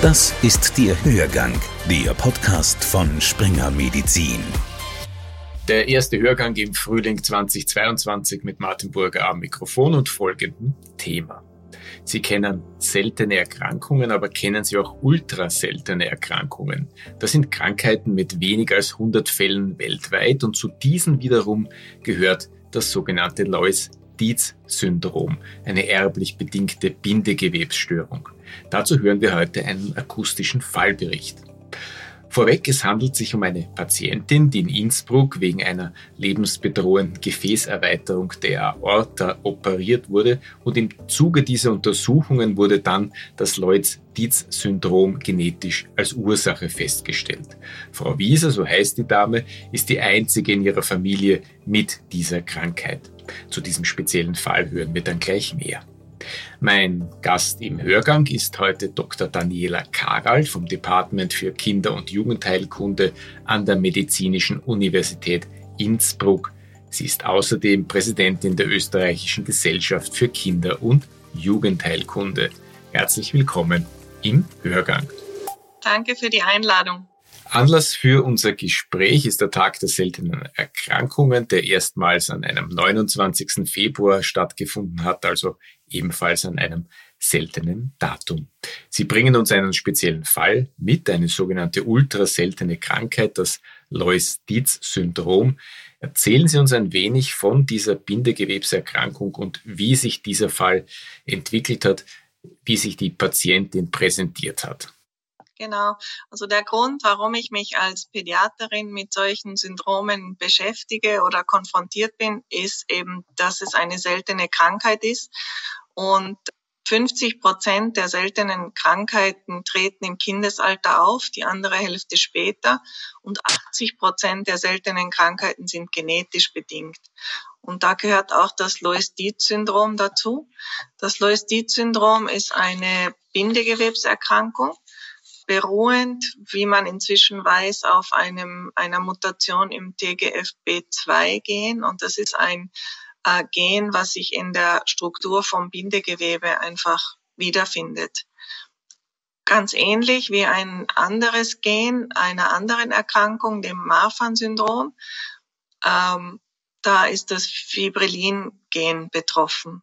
Das ist der Hörgang, der Podcast von Springer Medizin. Der erste Hörgang im Frühling 2022 mit Martin Burger am Mikrofon und folgendem Thema. Sie kennen seltene Erkrankungen, aber kennen Sie auch ultraseltene Erkrankungen. Das sind Krankheiten mit weniger als 100 Fällen weltweit und zu diesen wiederum gehört das sogenannte Lois-Dietz-Syndrom, eine erblich bedingte Bindegewebsstörung. Dazu hören wir heute einen akustischen Fallbericht. Vorweg, es handelt sich um eine Patientin, die in Innsbruck wegen einer lebensbedrohenden Gefäßerweiterung der Aorta operiert wurde und im Zuge dieser Untersuchungen wurde dann das Lloyds-Dietz-Syndrom genetisch als Ursache festgestellt. Frau Wieser, so heißt die Dame, ist die einzige in ihrer Familie mit dieser Krankheit. Zu diesem speziellen Fall hören wir dann gleich mehr. Mein Gast im Hörgang ist heute Dr. Daniela Karal vom Department für Kinder- und Jugendheilkunde an der Medizinischen Universität Innsbruck. Sie ist außerdem Präsidentin der Österreichischen Gesellschaft für Kinder- und Jugendheilkunde. Herzlich willkommen im Hörgang. Danke für die Einladung. Anlass für unser Gespräch ist der Tag der seltenen Erkrankungen, der erstmals an einem 29. Februar stattgefunden hat, also ebenfalls an einem seltenen Datum. Sie bringen uns einen speziellen Fall mit, eine sogenannte ultraseltene Krankheit, das Lois-Dietz-Syndrom. Erzählen Sie uns ein wenig von dieser Bindegewebserkrankung und wie sich dieser Fall entwickelt hat, wie sich die Patientin präsentiert hat. Genau. Also der Grund, warum ich mich als Pädiaterin mit solchen Syndromen beschäftige oder konfrontiert bin, ist eben, dass es eine seltene Krankheit ist und 50 Prozent der seltenen Krankheiten treten im Kindesalter auf, die andere Hälfte später. Und 80 Prozent der seltenen Krankheiten sind genetisch bedingt. Und da gehört auch das Lois-Dietz-Syndrom dazu. Das Lois-Dietz-Syndrom ist eine Bindegewebserkrankung beruhend, wie man inzwischen weiß, auf einem, einer Mutation im TGFB2-Gen. Und das ist ein äh, Gen, was sich in der Struktur vom Bindegewebe einfach wiederfindet. Ganz ähnlich wie ein anderes Gen einer anderen Erkrankung, dem Marfan-Syndrom. Ähm, da ist das Fibrillin-Gen betroffen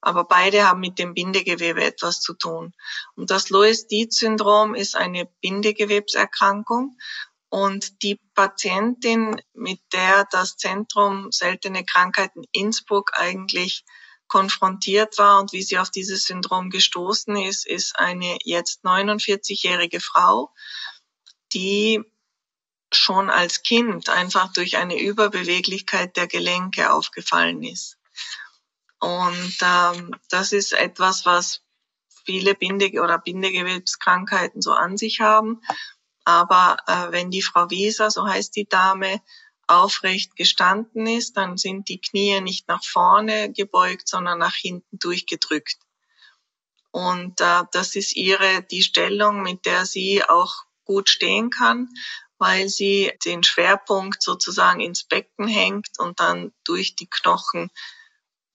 aber beide haben mit dem Bindegewebe etwas zu tun. Und das Lois-Dietz-Syndrom ist eine Bindegewebserkrankung und die Patientin, mit der das Zentrum seltene Krankheiten Innsbruck eigentlich konfrontiert war und wie sie auf dieses Syndrom gestoßen ist, ist eine jetzt 49-jährige Frau, die schon als Kind einfach durch eine Überbeweglichkeit der Gelenke aufgefallen ist. Und ähm, das ist etwas, was viele Binde- oder Bindegewebskrankheiten so an sich haben. Aber äh, wenn die Frau Wieser, so heißt die Dame, aufrecht gestanden ist, dann sind die Knie nicht nach vorne gebeugt, sondern nach hinten durchgedrückt. Und äh, das ist ihre die Stellung, mit der sie auch gut stehen kann, weil sie den Schwerpunkt sozusagen ins Becken hängt und dann durch die Knochen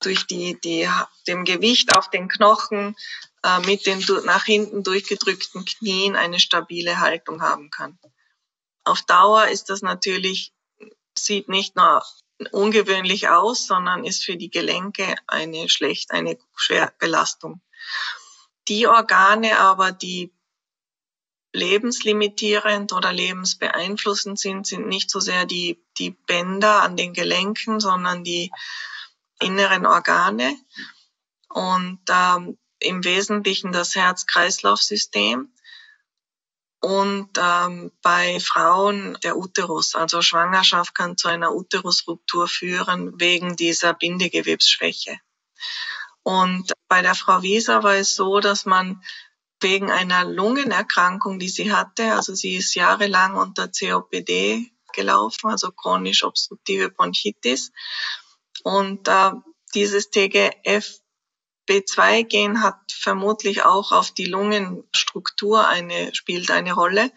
durch die, die, dem Gewicht auf den Knochen äh, mit den nach hinten durchgedrückten Knien eine stabile Haltung haben kann. Auf Dauer ist das natürlich, sieht nicht nur ungewöhnlich aus, sondern ist für die Gelenke eine schlecht, eine Schwerbelastung. Die Organe aber, die lebenslimitierend oder lebensbeeinflussend sind, sind nicht so sehr die, die Bänder an den Gelenken, sondern die inneren Organe und ähm, im Wesentlichen das Herz-Kreislauf-System und ähm, bei Frauen der Uterus. Also Schwangerschaft kann zu einer Uterusruptur führen wegen dieser Bindegewebsschwäche. Und bei der Frau Wieser war es so, dass man wegen einer Lungenerkrankung, die sie hatte, also sie ist jahrelang unter COPD gelaufen, also chronisch obstruktive Bronchitis, und äh, dieses TGFB2-Gen hat vermutlich auch auf die Lungenstruktur eine, spielt eine Rolle.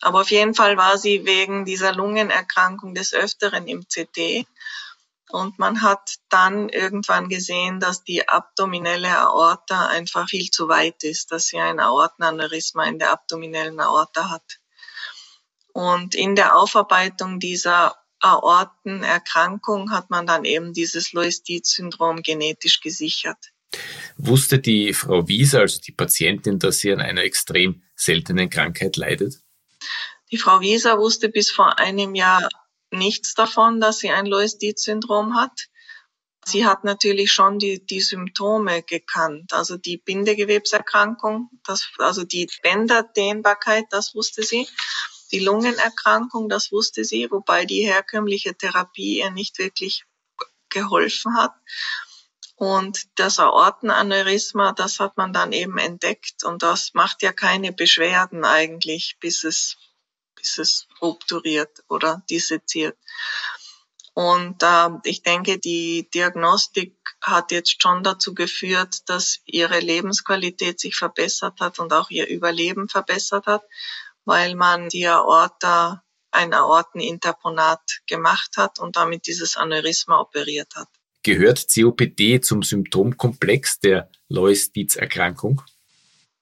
Aber auf jeden Fall war sie wegen dieser Lungenerkrankung des Öfteren im CT. Und man hat dann irgendwann gesehen, dass die abdominelle Aorta einfach viel zu weit ist, dass sie ein Aortenaneurysma in der abdominellen Aorta hat. Und in der Aufarbeitung dieser Aortenerkrankung hat man dann eben dieses Loistit-Syndrom genetisch gesichert. Wusste die Frau Wieser, also die Patientin, dass sie an einer extrem seltenen Krankheit leidet? Die Frau Wieser wusste bis vor einem Jahr nichts davon, dass sie ein Loistit-Syndrom hat. Sie hat natürlich schon die, die Symptome gekannt, also die Bindegewebserkrankung, das, also die Bänderdehnbarkeit, das wusste sie. Die Lungenerkrankung, das wusste sie, wobei die herkömmliche Therapie ihr nicht wirklich geholfen hat. Und das Aortenaneurysma, das hat man dann eben entdeckt und das macht ja keine Beschwerden eigentlich, bis es, bis es rupturiert oder disseziert. Und äh, ich denke, die Diagnostik hat jetzt schon dazu geführt, dass ihre Lebensqualität sich verbessert hat und auch ihr Überleben verbessert hat, weil man die Aorta, ein Aorteninterponat gemacht hat und damit dieses Aneurysma operiert hat. Gehört COPD zum Symptomkomplex der Lois-Dietz-Erkrankung?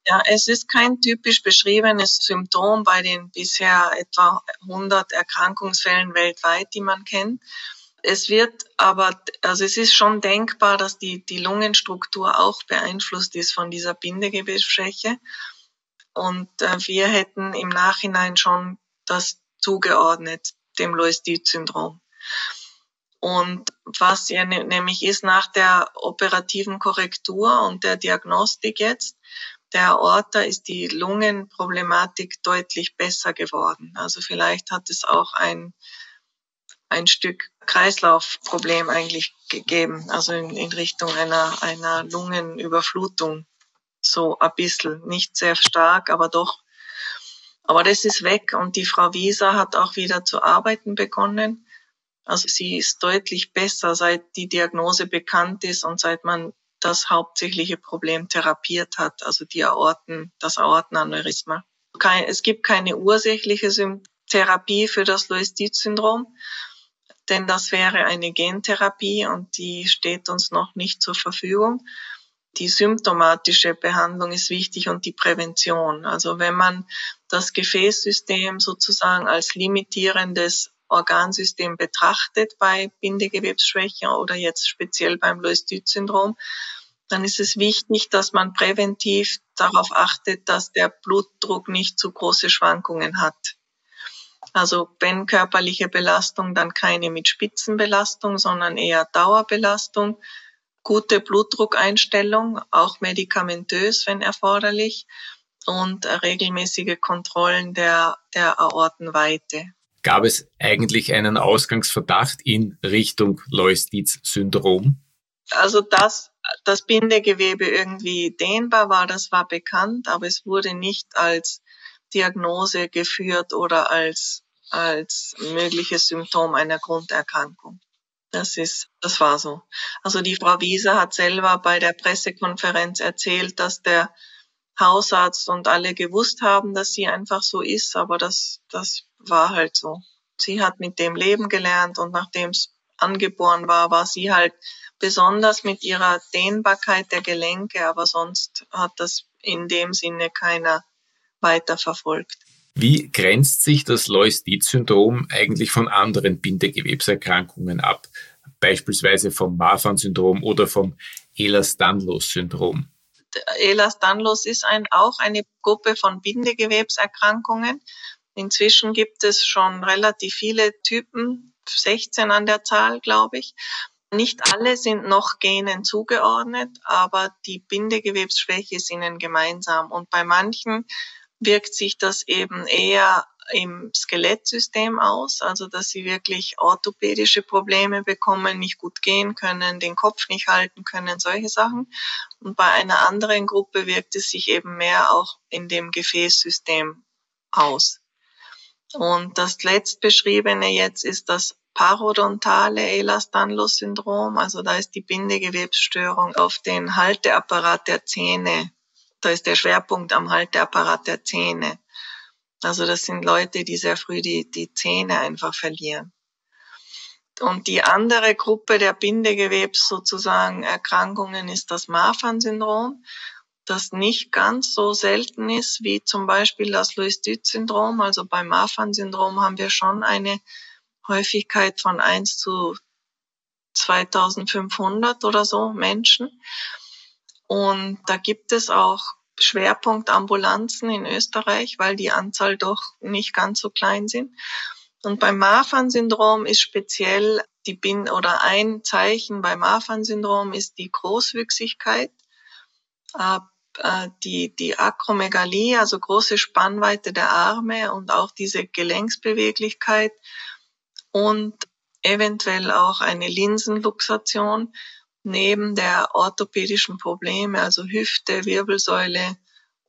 Ja, es ist kein typisch beschriebenes Symptom bei den bisher etwa 100 Erkrankungsfällen weltweit, die man kennt. Es wird aber, also es ist schon denkbar, dass die, die Lungenstruktur auch beeinflusst ist von dieser Bindegewebsschwäche. Und äh, wir hätten im Nachhinein schon das zugeordnet, dem Lois-Dietz-Syndrom. Und was ja ne, nämlich ist nach der operativen Korrektur und der Diagnostik jetzt, der Aorta ist die Lungenproblematik deutlich besser geworden. Also vielleicht hat es auch ein, ein Stück Kreislaufproblem eigentlich gegeben, also in, in Richtung einer, einer Lungenüberflutung. So ein bisschen, nicht sehr stark, aber doch. Aber das ist weg und die Frau Wieser hat auch wieder zu arbeiten begonnen also sie ist deutlich besser, seit die Diagnose bekannt ist und seit man das hauptsächliche Problem therapiert hat, also die Aorten, das Aortenaneurysma. Es gibt keine ursächliche Therapie für das Loistit-Syndrom, denn das wäre eine Gentherapie und die steht uns noch nicht zur Verfügung. Die symptomatische Behandlung ist wichtig und die Prävention. Also wenn man das Gefäßsystem sozusagen als limitierendes Organsystem betrachtet bei Bindegewebsschwäche oder jetzt speziell beim Lois-Dietz-Syndrom, dann ist es wichtig, dass man präventiv darauf achtet, dass der Blutdruck nicht zu große Schwankungen hat. Also wenn körperliche Belastung, dann keine mit Spitzenbelastung, sondern eher Dauerbelastung. Gute Blutdruckeinstellung, auch medikamentös, wenn erforderlich, und regelmäßige Kontrollen der, der Aortenweite gab es eigentlich einen Ausgangsverdacht in Richtung Lois-Dietz-Syndrom? Also dass das Bindegewebe irgendwie dehnbar war, das war bekannt, aber es wurde nicht als Diagnose geführt oder als, als mögliches Symptom einer Grunderkrankung. Das ist, das war so. Also die Frau Wieser hat selber bei der Pressekonferenz erzählt, dass der Hausarzt und alle gewusst haben, dass sie einfach so ist, aber das, das war halt so. Sie hat mit dem Leben gelernt und nachdem es angeboren war, war sie halt besonders mit ihrer Dehnbarkeit der Gelenke, aber sonst hat das in dem Sinne keiner weiter verfolgt. Wie grenzt sich das Lois-Dietz-Syndrom eigentlich von anderen Bindegewebserkrankungen ab, beispielsweise vom Marfan-Syndrom oder vom Ehlers-Danlos-Syndrom? Ehlers-Danlos ist ein, auch eine Gruppe von Bindegewebserkrankungen. Inzwischen gibt es schon relativ viele Typen, 16 an der Zahl, glaube ich. Nicht alle sind noch Genen zugeordnet, aber die Bindegewebsschwäche ist ihnen gemeinsam. Und bei manchen wirkt sich das eben eher im Skelettsystem aus, also dass sie wirklich orthopädische Probleme bekommen, nicht gut gehen können, den Kopf nicht halten können, solche Sachen. Und bei einer anderen Gruppe wirkt es sich eben mehr auch in dem Gefäßsystem aus. Und das letztbeschriebene jetzt ist das parodontale Ehlers-Danlos-Syndrom, also da ist die Bindegewebsstörung auf den Halteapparat der Zähne. Da ist der Schwerpunkt am Halteapparat der Zähne. Also das sind Leute, die sehr früh die, die Zähne einfach verlieren. Und die andere Gruppe der Bindegewebs sozusagen Erkrankungen ist das Marfan-Syndrom, das nicht ganz so selten ist wie zum Beispiel das Louis-Dütz-Syndrom. Also beim Marfan-Syndrom haben wir schon eine Häufigkeit von 1 zu 2500 oder so Menschen. Und da gibt es auch Schwerpunktambulanzen in Österreich, weil die Anzahl doch nicht ganz so klein sind. Und beim Marfan-Syndrom ist speziell die Bin oder ein Zeichen beim Marfan-Syndrom ist die Großwüchsigkeit, äh, die, die Akromegalie, also große Spannweite der Arme und auch diese Gelenksbeweglichkeit und eventuell auch eine Linsenluxation neben der orthopädischen Probleme, also Hüfte, Wirbelsäule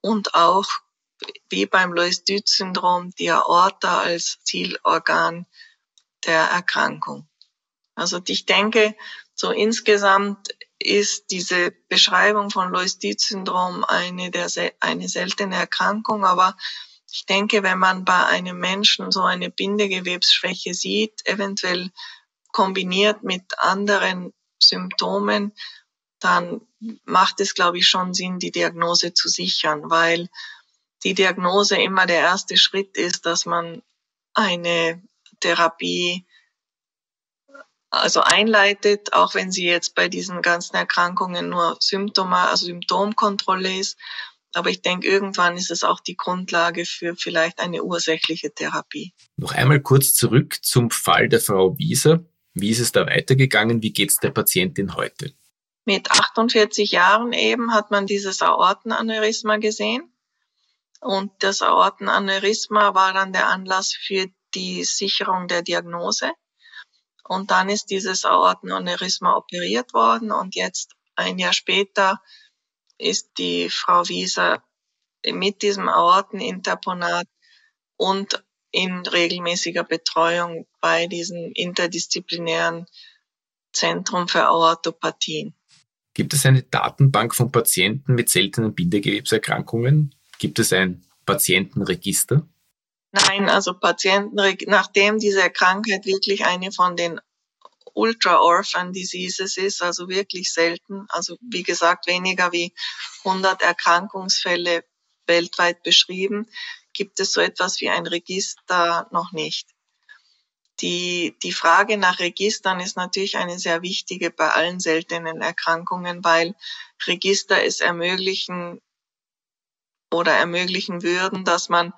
und auch wie beim Lois-Dütz-Syndrom die Aorta als Zielorgan der Erkrankung. Also ich denke, so insgesamt ist diese Beschreibung von Lois-Dietz-Syndrom eine, der, eine seltene Erkrankung, aber ich denke, wenn man bei einem Menschen so eine Bindegewebsschwäche sieht, eventuell kombiniert mit anderen Symptomen, dann macht es, glaube ich, schon Sinn, die Diagnose zu sichern, weil die Diagnose immer der erste Schritt ist, dass man eine Therapie also einleitet, auch wenn sie jetzt bei diesen ganzen Erkrankungen nur Symptome, also Symptomkontrolle ist. Aber ich denke, irgendwann ist es auch die Grundlage für vielleicht eine ursächliche Therapie. Noch einmal kurz zurück zum Fall der Frau Wieser. Wie ist es da weitergegangen? Wie geht es der Patientin heute? Mit 48 Jahren eben hat man dieses Aortenaneurysma gesehen. Und das Aortenaneurysma war dann der Anlass für die Sicherung der Diagnose. Und dann ist dieses Aortenaneurysma operiert worden und jetzt ein Jahr später ist die Frau Wieser mit diesem Aorteninterponat und in regelmäßiger Betreuung bei diesem interdisziplinären Zentrum für Aortopathien. Gibt es eine Datenbank von Patienten mit seltenen Bindegewebserkrankungen? Gibt es ein Patientenregister? Nein, also Patienten, nachdem diese Krankheit wirklich eine von den Ultra-Orphan Diseases ist, also wirklich selten, also wie gesagt weniger wie 100 Erkrankungsfälle weltweit beschrieben, gibt es so etwas wie ein Register noch nicht. Die, die Frage nach Registern ist natürlich eine sehr wichtige bei allen seltenen Erkrankungen, weil Register es ermöglichen oder ermöglichen würden, dass man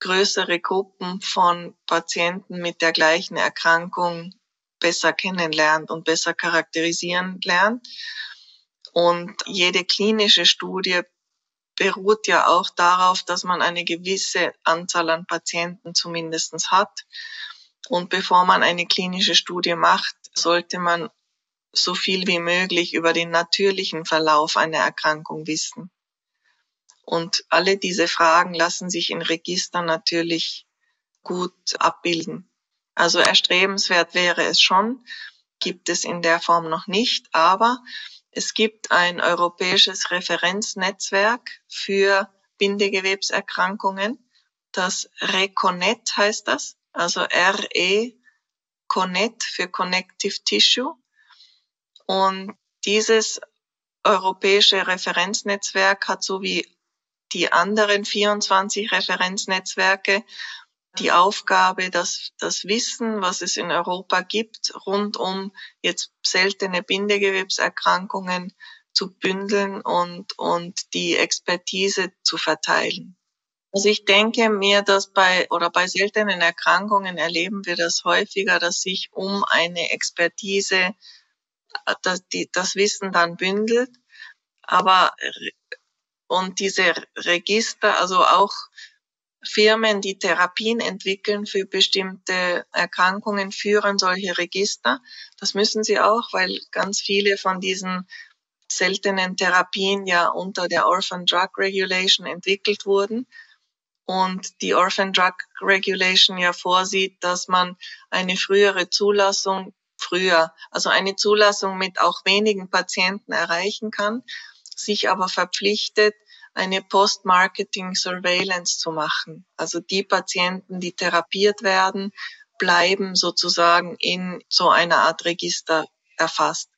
größere Gruppen von Patienten mit der gleichen Erkrankung besser kennenlernt und besser charakterisieren lernt. Und jede klinische Studie beruht ja auch darauf, dass man eine gewisse Anzahl an Patienten zumindestens hat. Und bevor man eine klinische Studie macht, sollte man so viel wie möglich über den natürlichen Verlauf einer Erkrankung wissen. Und alle diese Fragen lassen sich in Registern natürlich gut abbilden. Also erstrebenswert wäre es schon, gibt es in der Form noch nicht, aber es gibt ein europäisches Referenznetzwerk für Bindegewebserkrankungen. Das RECONNET heißt das, also RE Connect für Connective Tissue. Und dieses europäische Referenznetzwerk hat so wie die anderen 24 Referenznetzwerke die Aufgabe, das, das Wissen, was es in Europa gibt, rund um jetzt seltene Bindegewebserkrankungen zu bündeln und, und die Expertise zu verteilen. Also ich denke mir, dass bei oder bei seltenen Erkrankungen erleben wir das häufiger, dass sich um eine Expertise das, die, das Wissen dann bündelt. Aber und diese Register, also auch Firmen, die Therapien entwickeln für bestimmte Erkrankungen, führen solche Register. Das müssen sie auch, weil ganz viele von diesen seltenen Therapien ja unter der Orphan Drug Regulation entwickelt wurden. Und die Orphan Drug Regulation ja vorsieht, dass man eine frühere Zulassung früher, also eine Zulassung mit auch wenigen Patienten erreichen kann, sich aber verpflichtet, eine Post-Marketing Surveillance zu machen. Also die Patienten, die therapiert werden, bleiben sozusagen in so einer Art Register erfasst.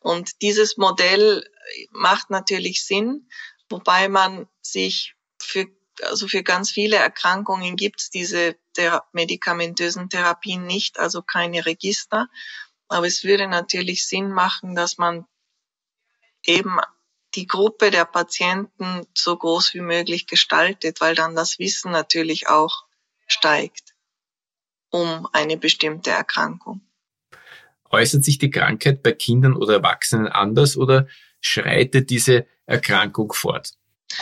Und dieses Modell macht natürlich Sinn, wobei man sich für, also für ganz viele Erkrankungen gibt es diese Thera medikamentösen Therapien nicht, also keine Register. Aber es würde natürlich Sinn machen, dass man eben die Gruppe der Patienten so groß wie möglich gestaltet, weil dann das Wissen natürlich auch steigt um eine bestimmte Erkrankung. Äußert sich die Krankheit bei Kindern oder Erwachsenen anders oder schreitet diese Erkrankung fort?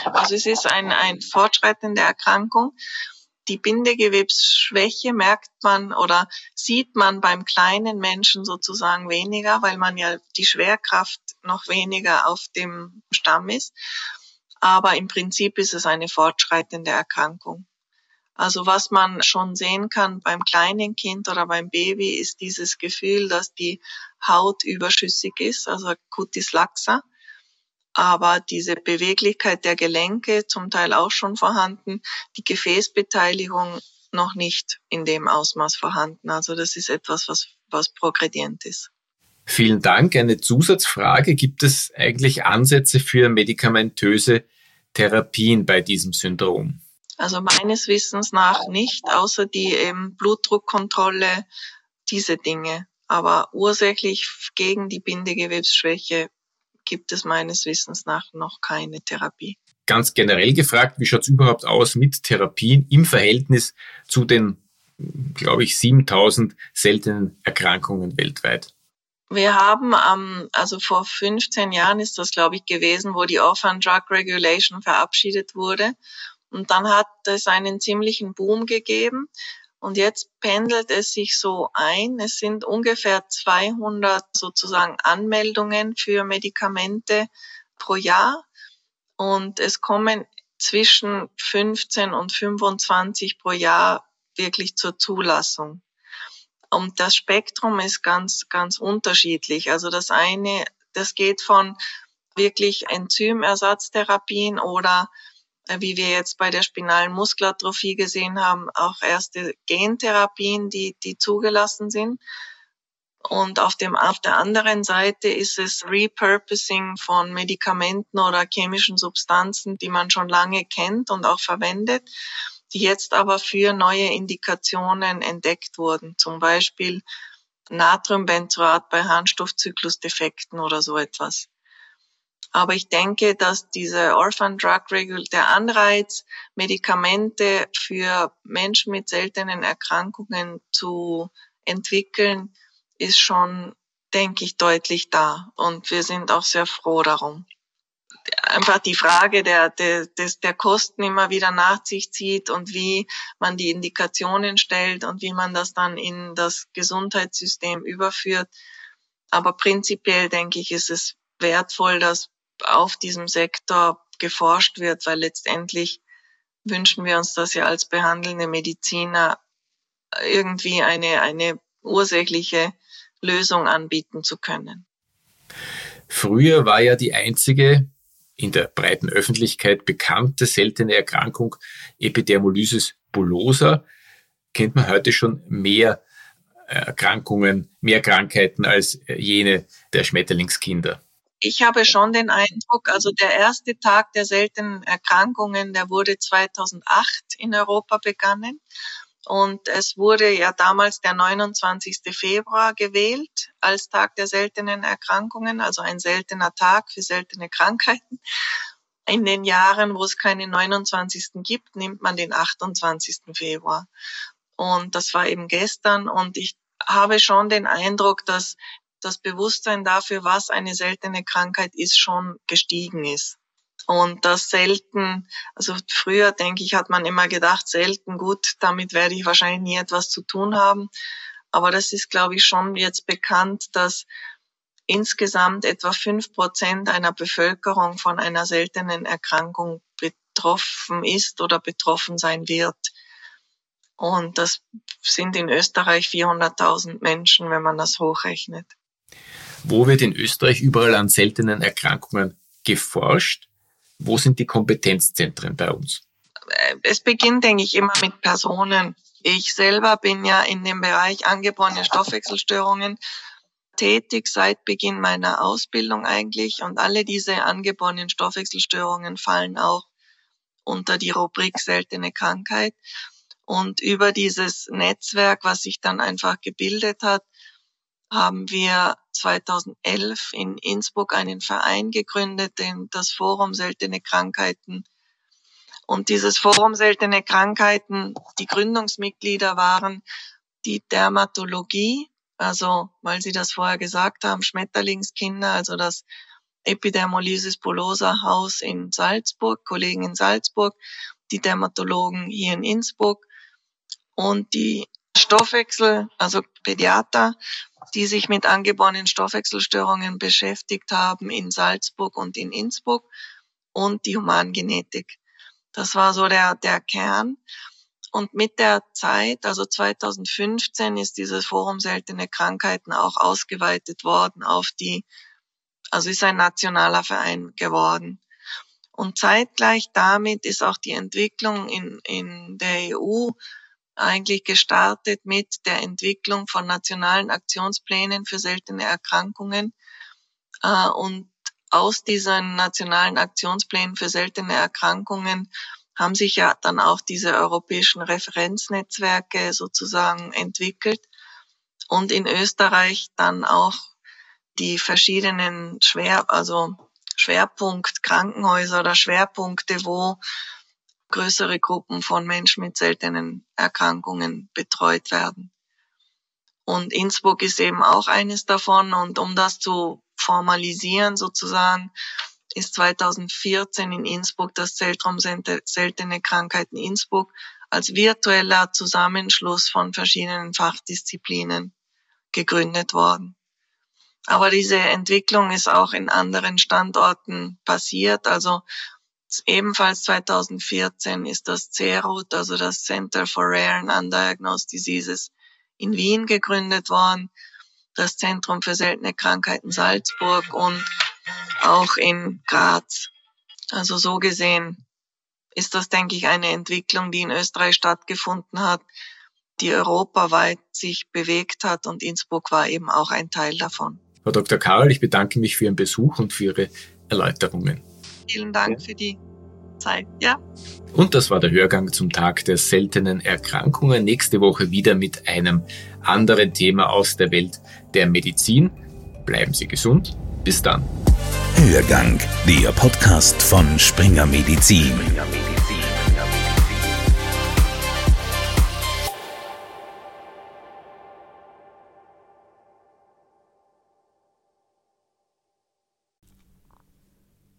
Also es ist ein, ein fortschreitende Erkrankung. Die Bindegewebsschwäche merkt man oder sieht man beim kleinen Menschen sozusagen weniger, weil man ja die Schwerkraft noch weniger auf dem Stamm ist. Aber im Prinzip ist es eine fortschreitende Erkrankung. Also was man schon sehen kann beim kleinen Kind oder beim Baby ist dieses Gefühl, dass die Haut überschüssig ist, also Cutis laxa. Aber diese Beweglichkeit der Gelenke zum Teil auch schon vorhanden, die Gefäßbeteiligung noch nicht in dem Ausmaß vorhanden. Also das ist etwas, was, was progredient ist. Vielen Dank. Eine Zusatzfrage. Gibt es eigentlich Ansätze für medikamentöse Therapien bei diesem Syndrom? Also meines Wissens nach nicht, außer die ähm, Blutdruckkontrolle, diese Dinge. Aber ursächlich gegen die Bindegewebsschwäche gibt es meines Wissens nach noch keine Therapie. Ganz generell gefragt, wie schaut es überhaupt aus mit Therapien im Verhältnis zu den, glaube ich, 7000 seltenen Erkrankungen weltweit? Wir haben, ähm, also vor 15 Jahren ist das, glaube ich, gewesen, wo die Orphan Drug Regulation verabschiedet wurde. Und dann hat es einen ziemlichen Boom gegeben. Und jetzt pendelt es sich so ein. Es sind ungefähr 200 sozusagen Anmeldungen für Medikamente pro Jahr. Und es kommen zwischen 15 und 25 pro Jahr wirklich zur Zulassung. Und das Spektrum ist ganz, ganz unterschiedlich. Also das eine, das geht von wirklich Enzymersatztherapien oder wie wir jetzt bei der spinalen Muskelatrophie gesehen haben, auch erste Gentherapien, die, die zugelassen sind. Und auf, dem, auf der anderen Seite ist es Repurposing von Medikamenten oder chemischen Substanzen, die man schon lange kennt und auch verwendet, die jetzt aber für neue Indikationen entdeckt wurden. Zum Beispiel Natriumbenzoat bei Harnstoffzyklusdefekten oder so etwas. Aber ich denke, dass diese Orphan Drug Regulation, der Anreiz, Medikamente für Menschen mit seltenen Erkrankungen zu entwickeln, ist schon, denke ich, deutlich da. Und wir sind auch sehr froh darum. Einfach die Frage der, der, des, der Kosten immer wieder nach sich zieht und wie man die Indikationen stellt und wie man das dann in das Gesundheitssystem überführt. Aber prinzipiell denke ich, ist es wertvoll, dass auf diesem Sektor geforscht wird, weil letztendlich wünschen wir uns das ja als behandelnde Mediziner irgendwie eine, eine ursächliche Lösung anbieten zu können. Früher war ja die einzige in der breiten Öffentlichkeit bekannte seltene Erkrankung Epidermolysis bullosa. Kennt man heute schon mehr Erkrankungen, mehr Krankheiten als jene der Schmetterlingskinder ich habe schon den Eindruck, also der erste Tag der seltenen Erkrankungen, der wurde 2008 in Europa begangen. Und es wurde ja damals der 29. Februar gewählt als Tag der seltenen Erkrankungen, also ein seltener Tag für seltene Krankheiten. In den Jahren, wo es keine 29. gibt, nimmt man den 28. Februar. Und das war eben gestern. Und ich habe schon den Eindruck, dass das Bewusstsein dafür, was eine seltene Krankheit ist, schon gestiegen ist. Und das selten, also früher denke ich, hat man immer gedacht, selten gut, damit werde ich wahrscheinlich nie etwas zu tun haben. Aber das ist, glaube ich, schon jetzt bekannt, dass insgesamt etwa fünf Prozent einer Bevölkerung von einer seltenen Erkrankung betroffen ist oder betroffen sein wird. Und das sind in Österreich 400.000 Menschen, wenn man das hochrechnet. Wo wird in Österreich überall an seltenen Erkrankungen geforscht? Wo sind die Kompetenzzentren bei uns? Es beginnt, denke ich, immer mit Personen. Ich selber bin ja in dem Bereich angeborene Stoffwechselstörungen tätig seit Beginn meiner Ausbildung eigentlich und alle diese angeborenen Stoffwechselstörungen fallen auch unter die Rubrik seltene Krankheit. Und über dieses Netzwerk, was sich dann einfach gebildet hat, haben wir 2011 in Innsbruck einen Verein gegründet, den, das Forum Seltene Krankheiten. Und dieses Forum Seltene Krankheiten, die Gründungsmitglieder waren die Dermatologie, also weil Sie das vorher gesagt haben, Schmetterlingskinder, also das Epidermolysis bullosa Haus in Salzburg, Kollegen in Salzburg, die Dermatologen hier in Innsbruck und die Stoffwechsel, also Pädiater, die sich mit angeborenen Stoffwechselstörungen beschäftigt haben in Salzburg und in Innsbruck und die Humangenetik. Das war so der, der Kern. Und mit der Zeit, also 2015, ist dieses Forum seltene Krankheiten auch ausgeweitet worden auf die, also ist ein nationaler Verein geworden. Und zeitgleich damit ist auch die Entwicklung in, in der EU eigentlich gestartet mit der Entwicklung von nationalen Aktionsplänen für seltene Erkrankungen. Äh, und aus diesen nationalen Aktionsplänen für seltene Erkrankungen haben sich ja dann auch diese europäischen Referenznetzwerke sozusagen entwickelt und in Österreich dann auch die verschiedenen Schwer, also Schwerpunkt Krankenhäuser oder Schwerpunkte, wo größere Gruppen von Menschen mit seltenen Erkrankungen betreut werden. Und Innsbruck ist eben auch eines davon. Und um das zu formalisieren sozusagen, ist 2014 in Innsbruck das Zentrum Seltene Krankheiten Innsbruck als virtueller Zusammenschluss von verschiedenen Fachdisziplinen gegründet worden. Aber diese Entwicklung ist auch in anderen Standorten passiert. Also Ebenfalls 2014 ist das CERUT, also das Center for Rare and Undiagnosed Diseases in Wien gegründet worden, das Zentrum für seltene Krankheiten Salzburg und auch in Graz. Also so gesehen ist das, denke ich, eine Entwicklung, die in Österreich stattgefunden hat, die europaweit sich bewegt hat und Innsbruck war eben auch ein Teil davon. Frau Dr. Karl, ich bedanke mich für Ihren Besuch und für Ihre Erläuterungen. Vielen Dank ja. für die Zeit, ja. Und das war der Hörgang zum Tag der seltenen Erkrankungen. Nächste Woche wieder mit einem anderen Thema aus der Welt der Medizin. Bleiben Sie gesund. Bis dann. Hörgang, der Podcast von Springer Medizin. Springer Medizin.